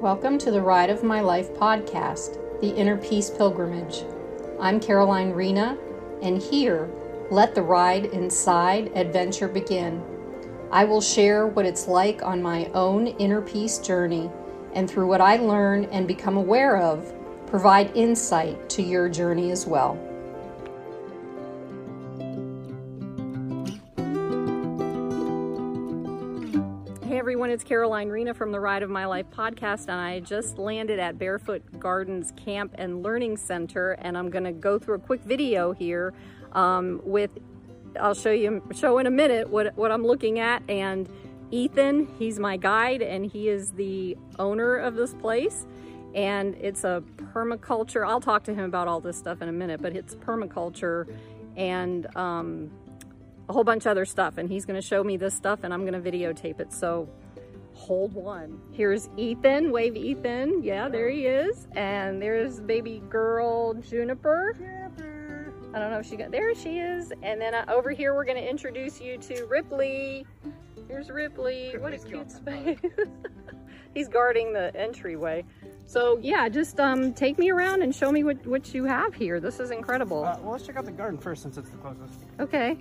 Welcome to the Ride of My Life podcast, the Inner Peace Pilgrimage. I'm Caroline Rena, and here, let the ride inside adventure begin. I will share what it's like on my own inner peace journey, and through what I learn and become aware of, provide insight to your journey as well. It's Caroline Rena from the Ride of My Life podcast, and I just landed at Barefoot Gardens Camp and Learning Center, and I'm going to go through a quick video here um, with. I'll show you show in a minute what what I'm looking at, and Ethan, he's my guide, and he is the owner of this place, and it's a permaculture. I'll talk to him about all this stuff in a minute, but it's permaculture, and um, a whole bunch of other stuff and he's going to show me this stuff and I'm going to videotape it. So hold one. Here's Ethan. Wave Ethan. Yeah, there he is. And there's baby girl Juniper. Juniper. I don't know if she got, there she is. And then uh, over here, we're going to introduce you to Ripley. Here's Ripley. What a cute space. He's guarding the entryway. So yeah, just um, take me around and show me what, what you have here. This is incredible. Uh, well, let's check out the garden first since it's the closest. Okay.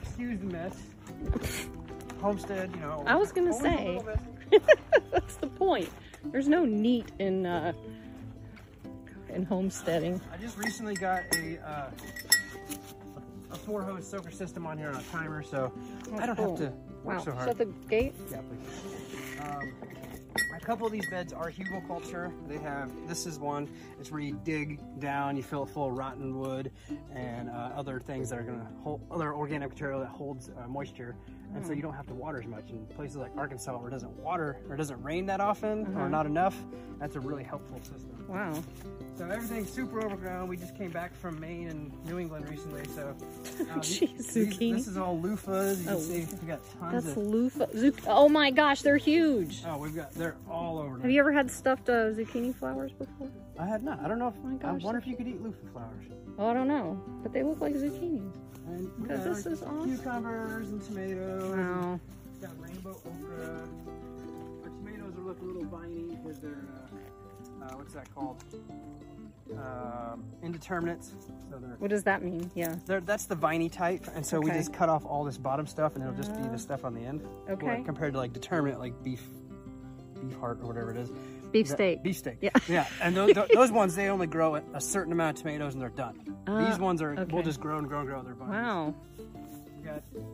Excuse the mess. Homestead, you know. I was gonna say. That's the point. There's no neat in uh, in homesteading. I just recently got a uh, a four hose soaker system on here on a timer, so I don't cool. have to work Wow. so hard. Shut the gate. Yeah, please. Um, a couple of these beds are hugelkultur. They have, this is one, it's where you dig down, you fill it full of rotten wood and uh, other things that are gonna hold, other organic material that holds uh, moisture. And so Hmm. you don't have to water as much. In places like Arkansas where it doesn't water or it doesn't rain that often Uh-huh. or not enough, that's a really helpful system. Wow. So everything's super overgrown. We just came back from Maine and New England recently, so uh, these- Jeez, these- This is all loofahs. You can Oh, see we got tons That's of. loofah. Zuc- oh my gosh, they're huge. Oh, we've got. They're all over. Have you ever had stuffed uh, zucchini flowers before? I had not. I don't know if. Oh my I gosh, wonder if you could eat loofah flowers. Oh, I don't know, but they look like zucchinis. And we Because got this is awesome. cucumbers and tomatoes. Wow. It's got rainbow okra. Our tomatoes are look a little viney because they're uh, uh, what's that called? Um, indeterminates. So they're, What does that mean? Yeah. that's the viney type, and so we just cut off all this bottom stuff, and it'll just be Ah. the stuff on the end. Okay. Compared to like determinate, like beef, beef heart or whatever it is. Beef That- steak. Beef steak. Yeah. Yeah. And those, those ones, they only grow a certain amount of tomatoes and they're done. Ah, These ones are, okay. will just grow and grow and grow. They're vines. Wow. We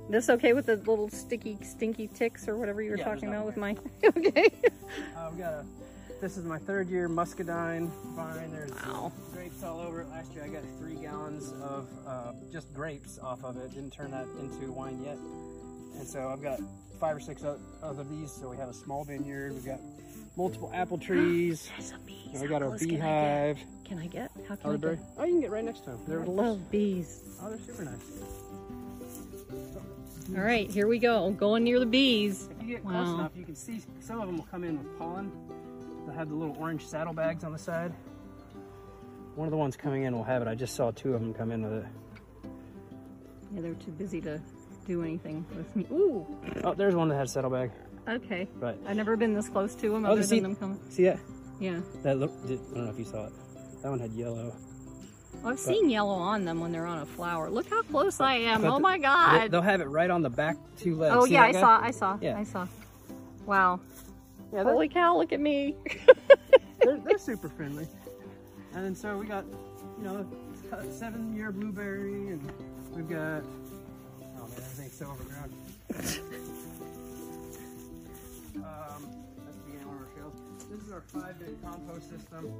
This okay with the little sticky, stinky ticks or whatever you were Yeah, talking about with my. okay. uh, we got a, this is my third year muscadine vine. There's Wow. grapes all over it. Last year I got three gallons of uh, just grapes off of it. Didn't turn that into wine yet. And so I've got five or six other of these. So we have a small vineyard. We've got multiple apple trees. And we got our close can I get? beehive. Can I get? How can I get? Oh, you can get right next to them. They're, love bees. oh, they're super nice. All right, here we go. Going near the bees. If you get close enough, you can see some of them will come in with pollen. They'll have the little orange saddlebags on the side. One of the ones coming in will have it. I just saw two of them come in with it. Yeah, they're too busy to do anything with me. Ooh. Oh, there's one that has a saddlebag. Okay. Right. I've never been this close to them Oh, other the seed- than them coming. See that? Yeah. That look. I don't know if you saw it. That one had yellow. Well, I've seen yellow on them when they're on a flower. Look how close I am. Oh the- my God. They'll have it right on the back two legs. Oh See yeah, I guy? saw. I saw. Yeah. I saw. Wow. Yeah, they're, Holy cow! Look at me. they're, they're super friendly. And then so we got, you know, seven year blueberry, and we've got. Oh man, everything's so overgrown. um, that's the beginning of our. This is our five bin compost system.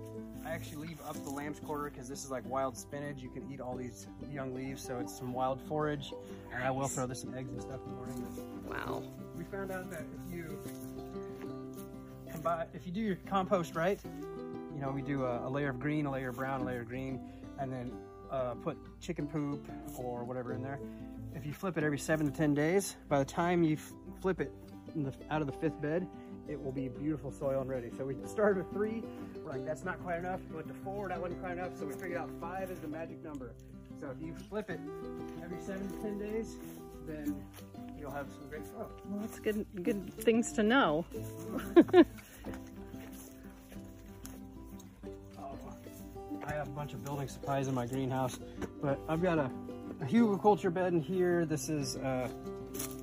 I actually leave up the lamb's quarter because this is like wild spinach. You can eat all these young leaves, so it's some wild forage. And I will throw this some eggs and stuff in the morning. Wow. We found out that if you combine, if you do your compost right, you know, we do a, a layer of green, a layer of brown, a layer of green, and then uh, put chicken poop or whatever in there. If you flip it every seven to ten days, by the time you flip it the, out of the fifth bed, it will be beautiful soil and ready. So we started with three. We're like, that's not quite enough. We went to four. That wasn't quite enough. So we figured out five is the magic number. So if you flip it every seven to ten days, then you'll have some great growth. Well, that's good, good things to know. Oh, I have a bunch of building supplies in my greenhouse, but I've got a, a hugelkultur bed in here. This is, uh,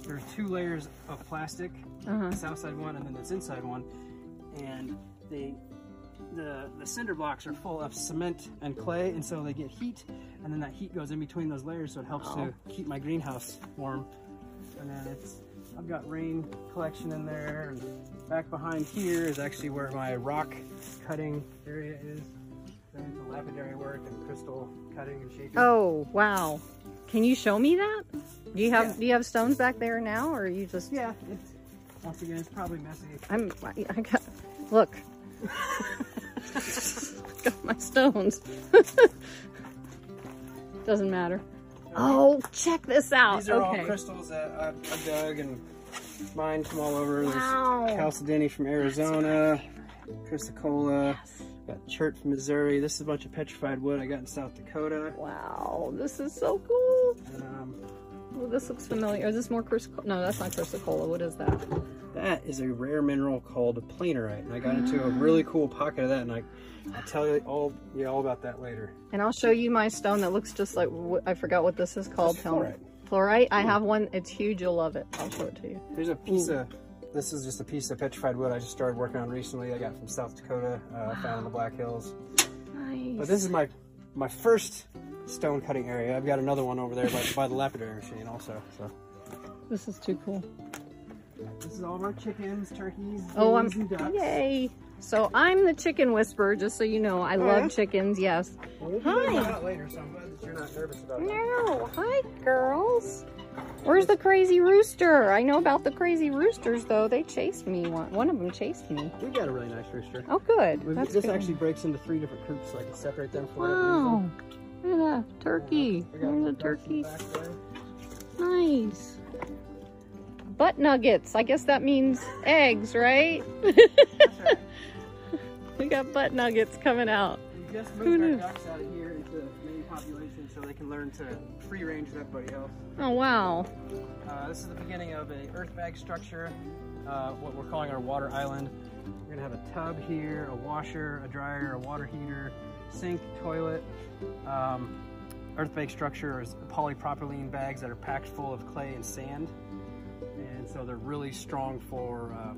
there are two layers of plastic, uh-huh. this outside one and then this inside one, and they, the, the cinder blocks are full of cement and clay, and so they get heat, and then that heat goes in between those layers, so it helps Oh. to keep my greenhouse warm. And then it's, I've got rain collection in there, and back behind here is actually where my rock cutting area is. Then into lapidary work and crystal cutting and shaping. Oh, wow. Can you show me that? Do you have Yeah. do you have stones back there now or are you just Yeah, it's, once again, it's probably messy. I'm I, I got look. got my stones. Doesn't matter. Oh, check this out. These are okay. all crystals that I've, I've dug and mined from all over. Wow. There's chalcedony from Arizona, chrysocolla, got chert from Missouri. This is a bunch of petrified wood I got in South Dakota. Wow, this is so cool. Um, Oh, this looks familiar. Is this more chrysocolla? No, that's not chrysocolla. What is that? that is a rare mineral called planerite. And I got into a really cool pocket of that, and I, I'll tell you all, you all about that later. And I'll show you my stone that looks just like I forgot what this is called. Tell me. fluorite. Fluorite. I have one. It's huge. You'll love it. I'll show it to you. There's a piece of, this is just a piece of petrified wood I just started working on recently. I got from South Dakota, uh, found in the Black Hills. Nice. But this is my my first stone cutting area. I've got another one over there by, by the lapidary machine also. So This is too cool. this is all of our chickens, turkeys, Oh, I'm and ducks. yay! So I'm the chicken whisperer, just so you know. I love yeah? chickens. Yes. Well, we'll out later, so I'm glad that you're not nervous about that. No. Hi, girls. Where's the crazy rooster? I know about the crazy roosters, though. They chased me. One, one of them chased me. We've got a really nice rooster. Oh, good. We've- That's this good. actually breaks into three different coops, so I can separate them for Wow. Look at that turkey. We There's a turkey. Nice. Butt nuggets. I guess that means eggs, right? Right. we got butt nuggets coming out. We just Who knew? Can learn to free range with everybody else. Oh, wow. Uh, this is the beginning of a earth bag structure, uh, what we're calling our water island. We're gonna have a tub here, a washer, a dryer, a water heater, sink, toilet. Um, earth bag structure is polypropylene bags that are packed full of clay and sand. And so they're really strong for, uh,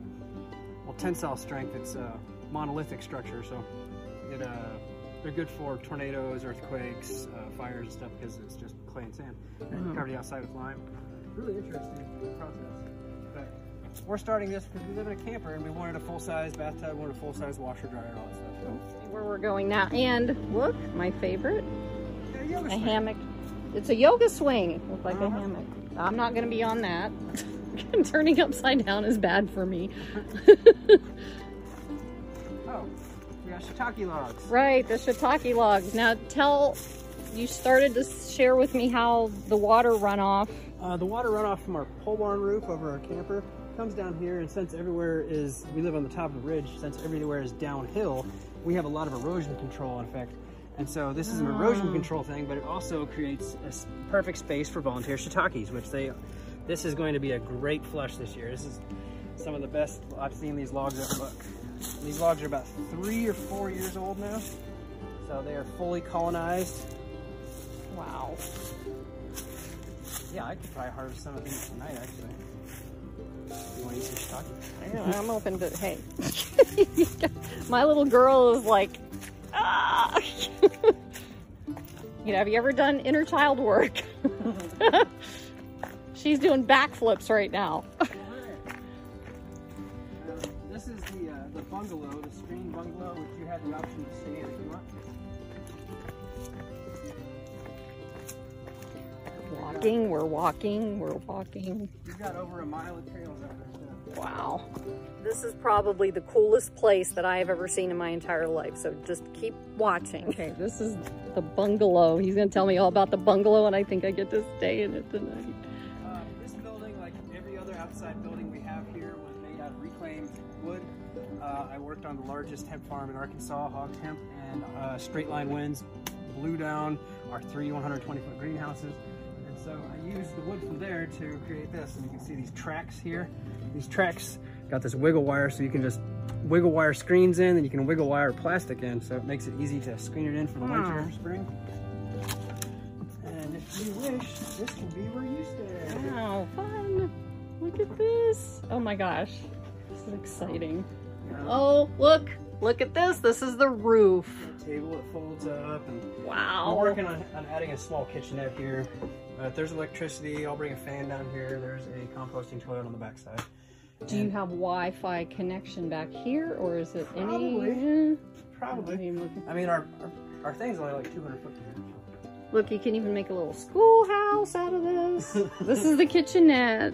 well, tensile strength. It's a monolithic structure, so it, uh, they're good for tornadoes, earthquakes, uh, fires and stuff because it's just clay and sand. And Mhm. covered the outside with lime. Really interesting process. But we're starting this because we live in a camper and we wanted a full-size bathtub, wanted a full-size washer, dryer, and all that stuff. So, See where we're going now. And look, my favorite, yeah, a swing. hammock. It's a yoga swing. It looks like a Uh-huh. hammock. I'm not going to be on that. Turning upside down is bad for me. Shiitake logs. right, the shiitake logs. Now tell, you started to share with me how the water runoff. Uh, the water runoff from our pole barn roof over our camper comes down here, and since everywhere is, we live on the top of a ridge, since everywhere is downhill, we have a lot of erosion control in effect. And so this is an erosion Ah. control thing, but it also creates a perfect space for volunteer shiitakes, which they, this is going to be a great flush this year. This is some of the best I've seen these logs ever look. These logs are about three or four years old now, so they are fully colonized. Wow. Yeah, I could probably harvest some of these tonight, actually. You want to eat some shiitake? I know, I'm open to, hey. My little girl is like, ah! you know, have you ever done inner child work? She's doing backflips right now. Bungalow, the screen bungalow, which you have the option to stay in if you want. Walking, we're walking, we're walking. We've got over a mile of trails out there. So. Wow. This is probably the coolest place that I have ever seen in my entire life, so just keep watching. Okay, this is the bungalow. He's gonna tell me all about the bungalow and I think I get to stay in it tonight. Uh, I worked on the largest hemp farm in Arkansas, Hog Hemp, and uh, Straight Line Winds blew down our three 120 foot greenhouses. And So I used the wood from there to create this. And you can see these tracks here. These tracks got this wiggle wire so you can just wiggle wire screens in and you can wiggle wire plastic in. So it makes it easy to screen it in for the winter Wow. spring. And if you wish, this can be where you stay. Wow, fun. Look at this. Oh my gosh. This is exciting. Oh, look. Look at this. This is the roof. Table that folds up and Wow. We're working on, on adding a small kitchenette here. Uh, if there's electricity, I'll bring a fan down here. There's a composting toilet on the backside. Do you have Wi-Fi connection back here, or is it Probably. any? Probably. I mean, look, I mean, our, our, our thing's only like 200 foot here. look, you can even make a little schoolhouse out of this. this is the kitchenette.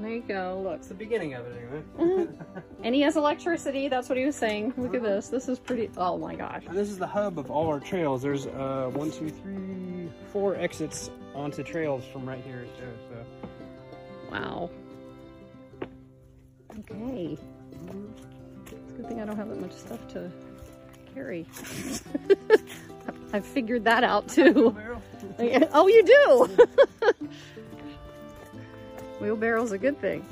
There you go. Look. It's the beginning of it anyway. And he has electricity. That's what he was saying. Look at this. This is pretty. Oh my gosh. and this is the hub of all our trails. There's uh, one, two, three, four exits onto trails from right here too. So Wow. Okay. It's a good thing I don't have that much stuff to carry. I've figured that out too. Oh, you do? Wheelbarrow's a good thing.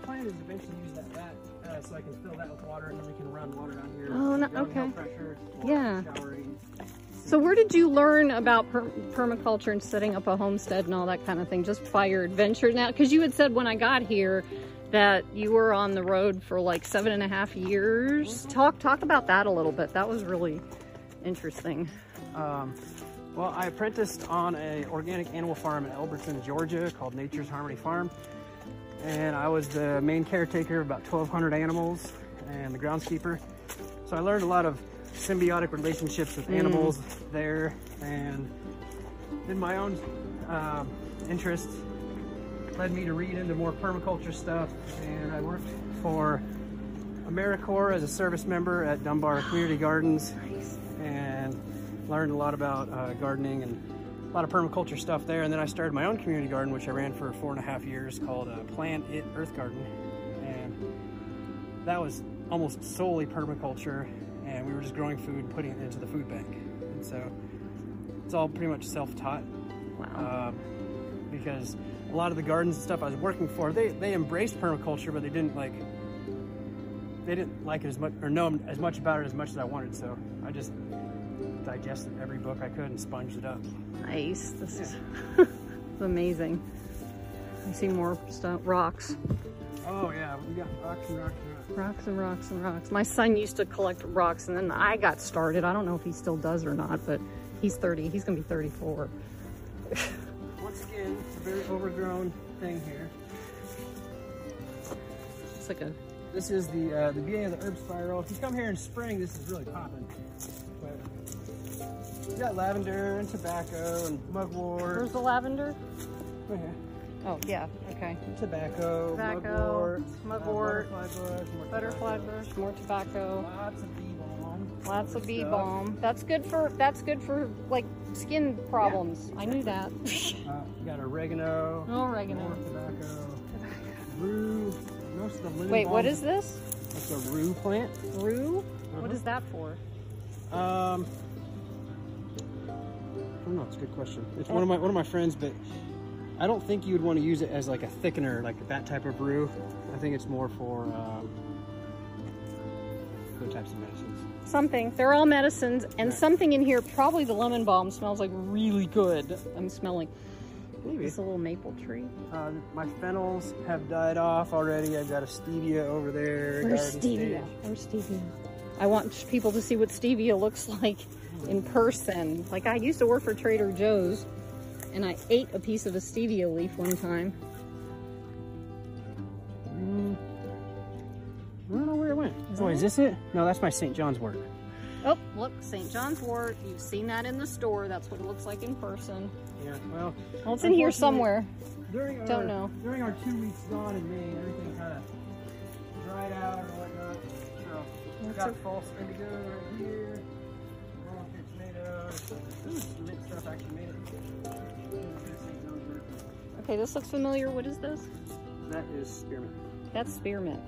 the plan is eventually use that vat uh, so I can fill that with water and then we can run water down here. Oh, no- okay. Pressure, Yeah. Showering. So where did you learn about per- permaculture and setting up a homestead and all that kind of thing? Just by your adventures now? Because you had said when I got here that you were on the road for like seven and a half years. Talk talk about that a little bit. That was really interesting. Um, well, I apprenticed on an organic animal farm in Elberton, Georgia, called Nature's Harmony Farm, and I was the main caretaker of about 1,200 animals and the groundskeeper. So I learned a lot of symbiotic relationships with animals there, and in my own um, interest led me to read into more permaculture stuff, and I worked for AmeriCorps as a service member at Dunbar Community Gardens. And learned a lot about uh, gardening and a lot of permaculture stuff there. And then I started my own community garden, which I ran for four and a half years, called uh, Plant It Earth Garden, and that was almost solely permaculture. And we were just growing food, and putting it into the food bank, and so it's all pretty much self-taught Wow. um, because a lot of the gardens and stuff I was working for, they, they embraced permaculture, but they didn't like, they didn't like it as much or know as much about it as much as I wanted. So I just digested every book I could and sponged it up. Nice. This is this is amazing. I see more stuff. Rocks. Oh yeah, we got rocks and rocks and rocks. Rocks and rocks and rocks. My son used to collect rocks and then I got started. I don't know if he still does or not, but he's 30. He's going to be 34. Once again, it's a very overgrown thing here. It's like a This is the uh, the beginning of the herb spiral. If you come here in spring, this is really popping. You got lavender and tobacco and mugwort. Where's the lavender? Right here. Oh, yeah. Okay. Tobacco, Tobacco, mugwort, mugwort, uh, butterfly bush, more Butterfly tobacco. bush, more tobacco, Lots of bee balm. lots of bee stuff. balm. That's good for that's good for like skin problems. I knew that. Uh, you got oregano, oregano. More tobacco, rue. Most of the Wait, what balms- is this? It's a rue plant. Rue? What Uh-huh. is that for? Um, I don't know. It's a good question. It's one of my one of my friends, but I don't think you would want to use it as like a thickener, like that type of brew. I think it's more for um, other types of medicines. Something. They're all medicines, and Right. something in here. Probably the lemon balm smells like really good. I'm smelling. Maybe. It's a little maple tree. Uh, my fennels have died off already. I've got a stevia over there. Where's stevia? stage. Where's stevia? I want people to see what stevia looks like in person. Like I used to work for Trader Joe's, and I ate a piece of a stevia leaf one time. Mm. I don't know where it went. Is oh, that is it? this it? No, that's my St. John's wort. Oh, look, St. John's wort. You've seen that in the store. That's what it looks like in person. Yeah, well, Well, it's in here somewhere. during our, Don't know. During our two weeks gone in Maine, everything kind of dried out or whatnot. So we got false indigo right here. Okay, this looks familiar. What is this? That is spearmint. That's spearmint.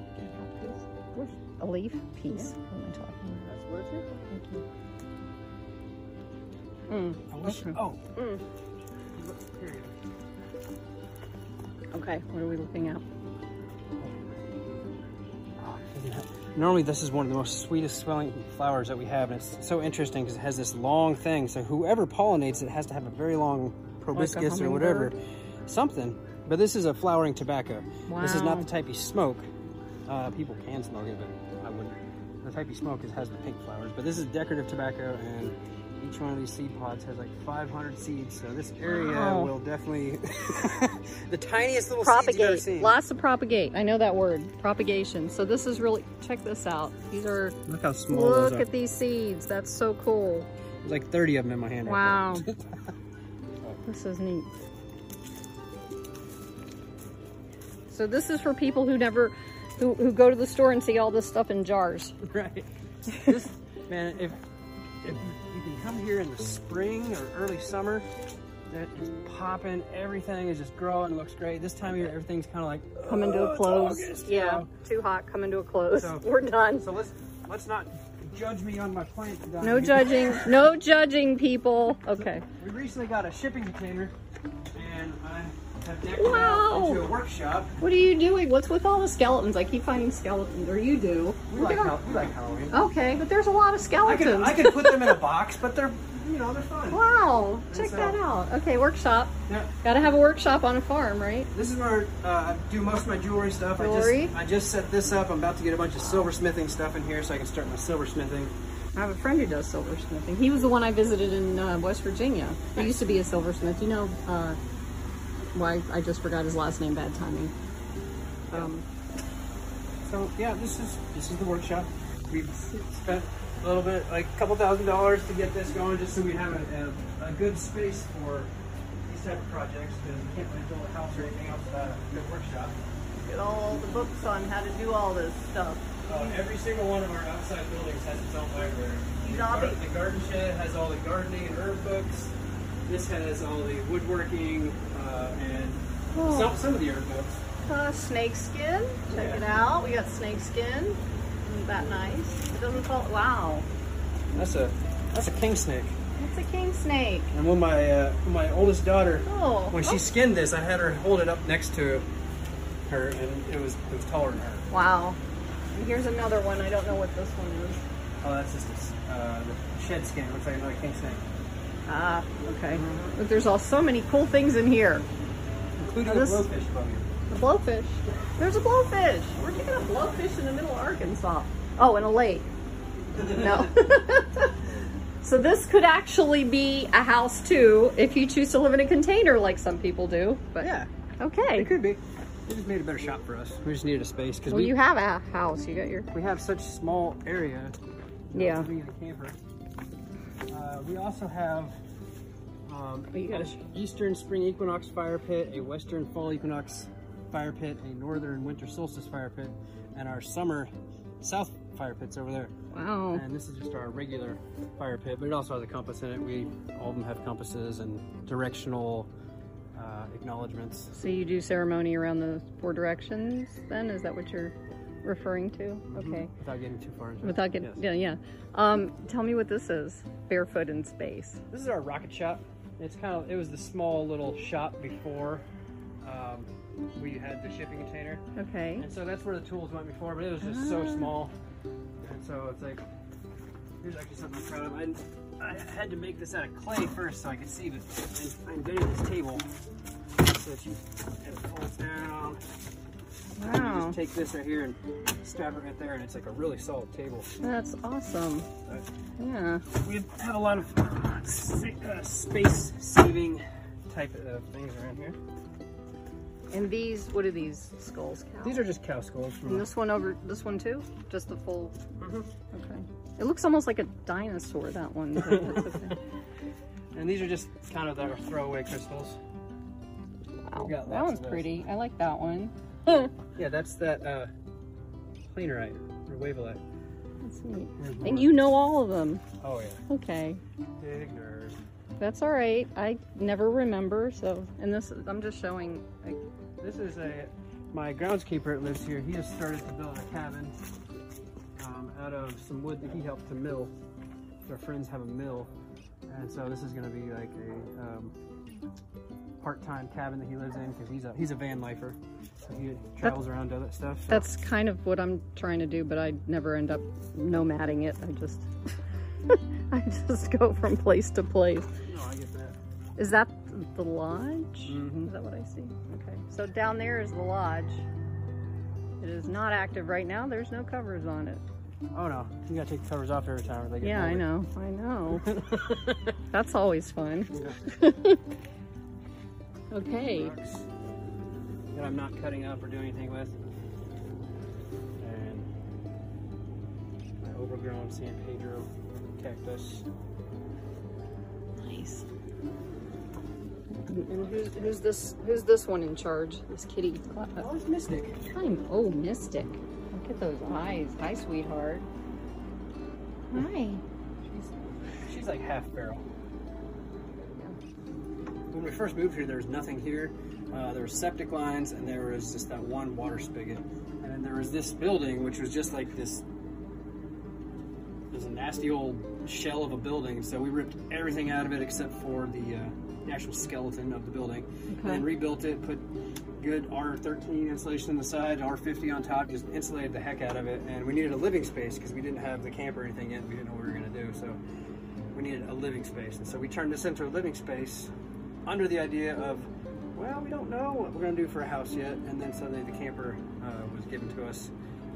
A leaf piece. What am I talking That's what it is. about? Thank you. Mm. I wish. Okay. Oh, Mm. Okay, what are we looking at? Oh, Normally this is one of the most sweetest smelling flowers that we have and it's so interesting because it has this long thing so whoever pollinates it has to have a very long proboscis or whatever. Something. But this is a flowering tobacco. Wow. this is not the type you smoke. Uh, people can smoke it but I wouldn't. The type you smoke is has the pink flowers but this is decorative tobacco and each one of these seed pods has like 500 seeds so this area Wow. will definitely the tiniest little seeds you've ever Propagate. Lots of propagate. I know that word. Propagation. So this is really, check this out. These are, look how small those look at these seeds. That's so cool. There's like 30 of them in my hand Wow. there. This is neat. So this is for people who never, who, who go to the store and see all this stuff in jars. right. This, man, if, if you can come here in the spring or early summer, that is popping, everything is just growing, looks great. This time of year, everything's kind of like Coming to "Oh, a close. August," yeah, you know? too hot, coming to a close. So- We're done. So let's let's not judge me on my plant. design. No judging, no judging people. Okay. We recently got a shipping container, Wow. into a workshop. What are you doing? What's with all the skeletons? I keep finding skeletons, or you do. We like, we like Halloween. Okay, but there's a lot of skeletons. I could I could put them in a box, but they're you know they're fun. Wow, check so- that out. Okay, workshop. Yeah. Got to have a workshop on a farm, right? This is where uh, I do most of my jewelry stuff. Jewelry? I just I just set this up. I'm about to get a bunch of silversmithing stuff in here so I can start my silversmithing. I have a friend who does silversmithing. He was the one I visited in uh, West Virginia. He used to be a silversmith. You know, uh, why I just forgot his last name. Bad timing. Um, So yeah, this is this is the workshop. We've spent a little bit, like a couple thousand dollars to get this going, just so we have a, a, a good space for these type of projects. Because we can't really build a house or anything else without a good workshop. get all the books on how to do all this stuff. Uh, every single one of our outside buildings has its own library. The, gar- the garden shed has all the gardening and herb books. This has all the woodworking uh, and Oh. some, some of the herb books. Uh, snake skin. Check Yeah. it out. We got snake skin. Isn't that nice? It doesn't fall. Wow. That's a that's a king snake. It's a king snake. And when my uh, when my oldest daughter, Oh. when she skinned this, I had her hold it up next to her, and it was it was taller than her. Wow. And here's another one. I don't know what this one is. Oh, that's just this, uh, the shed skin. Looks like another king snake, Ah, okay. But there's all so many cool things in here. including Oh, a this- blowfish buggy. The blowfish. There's a blowfish. We're taking a blowfish in the middle of Arkansas. Oh, in a lake. No. so this could actually be a house too, if you choose to live in a container like some people do. But Yeah, okay. it could be. They just made a better shop for us. We just needed a space because Well, we you have a house. You got your. we have such small area. you Yeah. Uh, we also have um, you gotta Eastern Spring Equinox fire pit, a Western Fall Equinox fire pit, a Northern Winter Solstice fire pit, and our summer South fire pits over there. Wow. And this is just our regular fire pit, but it also has a compass in it. We all of them have compasses and directional uh, acknowledgments. So you do ceremony around the four directions. Then is that what you're referring to? Okay. Without getting too far into it. Without getting, Yes. yeah, yeah. Um, tell me what this is. Barefoot in space. This is our rocket shop. It's kind of it was the small little shop before um, we had the shipping container, Okay. and so that's where the tools went before. But it was just so Ah. small, and so it's like here's actually something I'm proud of. I, I had to make this out of clay first so I could see, but I invented this table so that you it folds down. You just take this right here and strap it right there, and it's like a really solid table. That's awesome. But Yeah. we have a lot of uh, space saving type of things around here. And these, what are these skulls? Cow? These are just cow skulls. From And this one over, this one too? Just the full. Mhm. Okay. It looks almost like a dinosaur. That one. okay. And these are just kind of our throwaway crystals. Wow. That one's pretty. I like that one. Yeah, that's that uh, planerite or wavellite. That's neat. And you know all of them. Oh yeah, Okay. big nerd. That's all right. I never remember. So, and this I'm just showing. Like, This is a my groundskeeper that lives here. He has started to build a cabin um, out of some wood that he helped to mill. Our friends have a mill, and so this is going to be like a um, part-time cabin that he lives in because he's a he's a van lifer. So he travels around does that stuff. So. That's kind of what I'm trying to do, but I never end up nomading it. I just I just go from place to place. No, I get that. Is that the lodge? Mhm. Is that what I see? Okay. So down there is the lodge. It is not active right now. There's no covers on it. Oh no, you gotta take the covers off every time or they get Yeah, I know. I know. That's always fun. Yeah. Okay. That I'm not cutting up or doing anything with. And my overgrown San Pedro cactus. Nice. And who's, who's this? Who's this one in charge? This kitty. Oh, it's Mystic. I'm oh Mystic. Look at those eyes. Hi, sweetheart. Hi. She's, she's like half barrel. When we first moved here, there was nothing here. Uh, there were septic lines, and there was just that one water spigot. And then there was this building, which was just like this. It was a nasty old shell of a building. So we ripped everything out of it except for the, uh, the actual skeleton of the building, and then rebuilt it. Put good R13 insulation on the side, R50 on top. Just insulated the heck out of it. And we needed a living space because we didn't have the camp or anything yet. We didn't know what we were gonna do. So we needed a living space. And so we turned this into a living space under the idea of, well, we don't know what we're going to do for a house yet. And then suddenly the camper uh, was given to us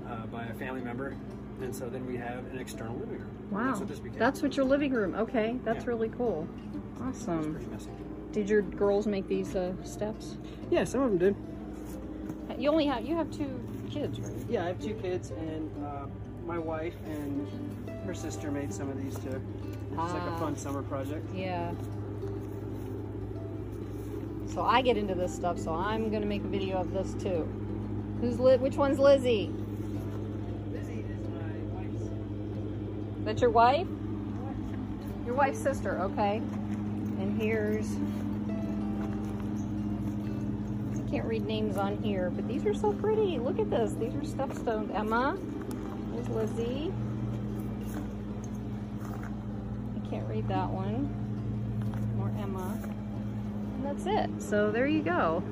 uh, by a family member. And so then we have an external living room. Wow. That's what. That's what your living room. Okay, that's Yeah. really cool. Awesome. Did your girls make these uh, steps? Yeah, some of them did. You only have you have two kids, right? Yeah, I have two kids, and uh, my wife and her sister made some of these too. It's like Ah. a fun summer project. Yeah. So I get into this stuff, so I'm gonna make a video of this too. Who's Li- Which one's Lizzie? Lizzie is my wife's. That's your wife? Your wife's sister, okay. And here's I can't read names on here, but these are so pretty. Look at this. These are stuffed stones. Emma. There's Lizzie. I can't read that one. That's it. So there you go.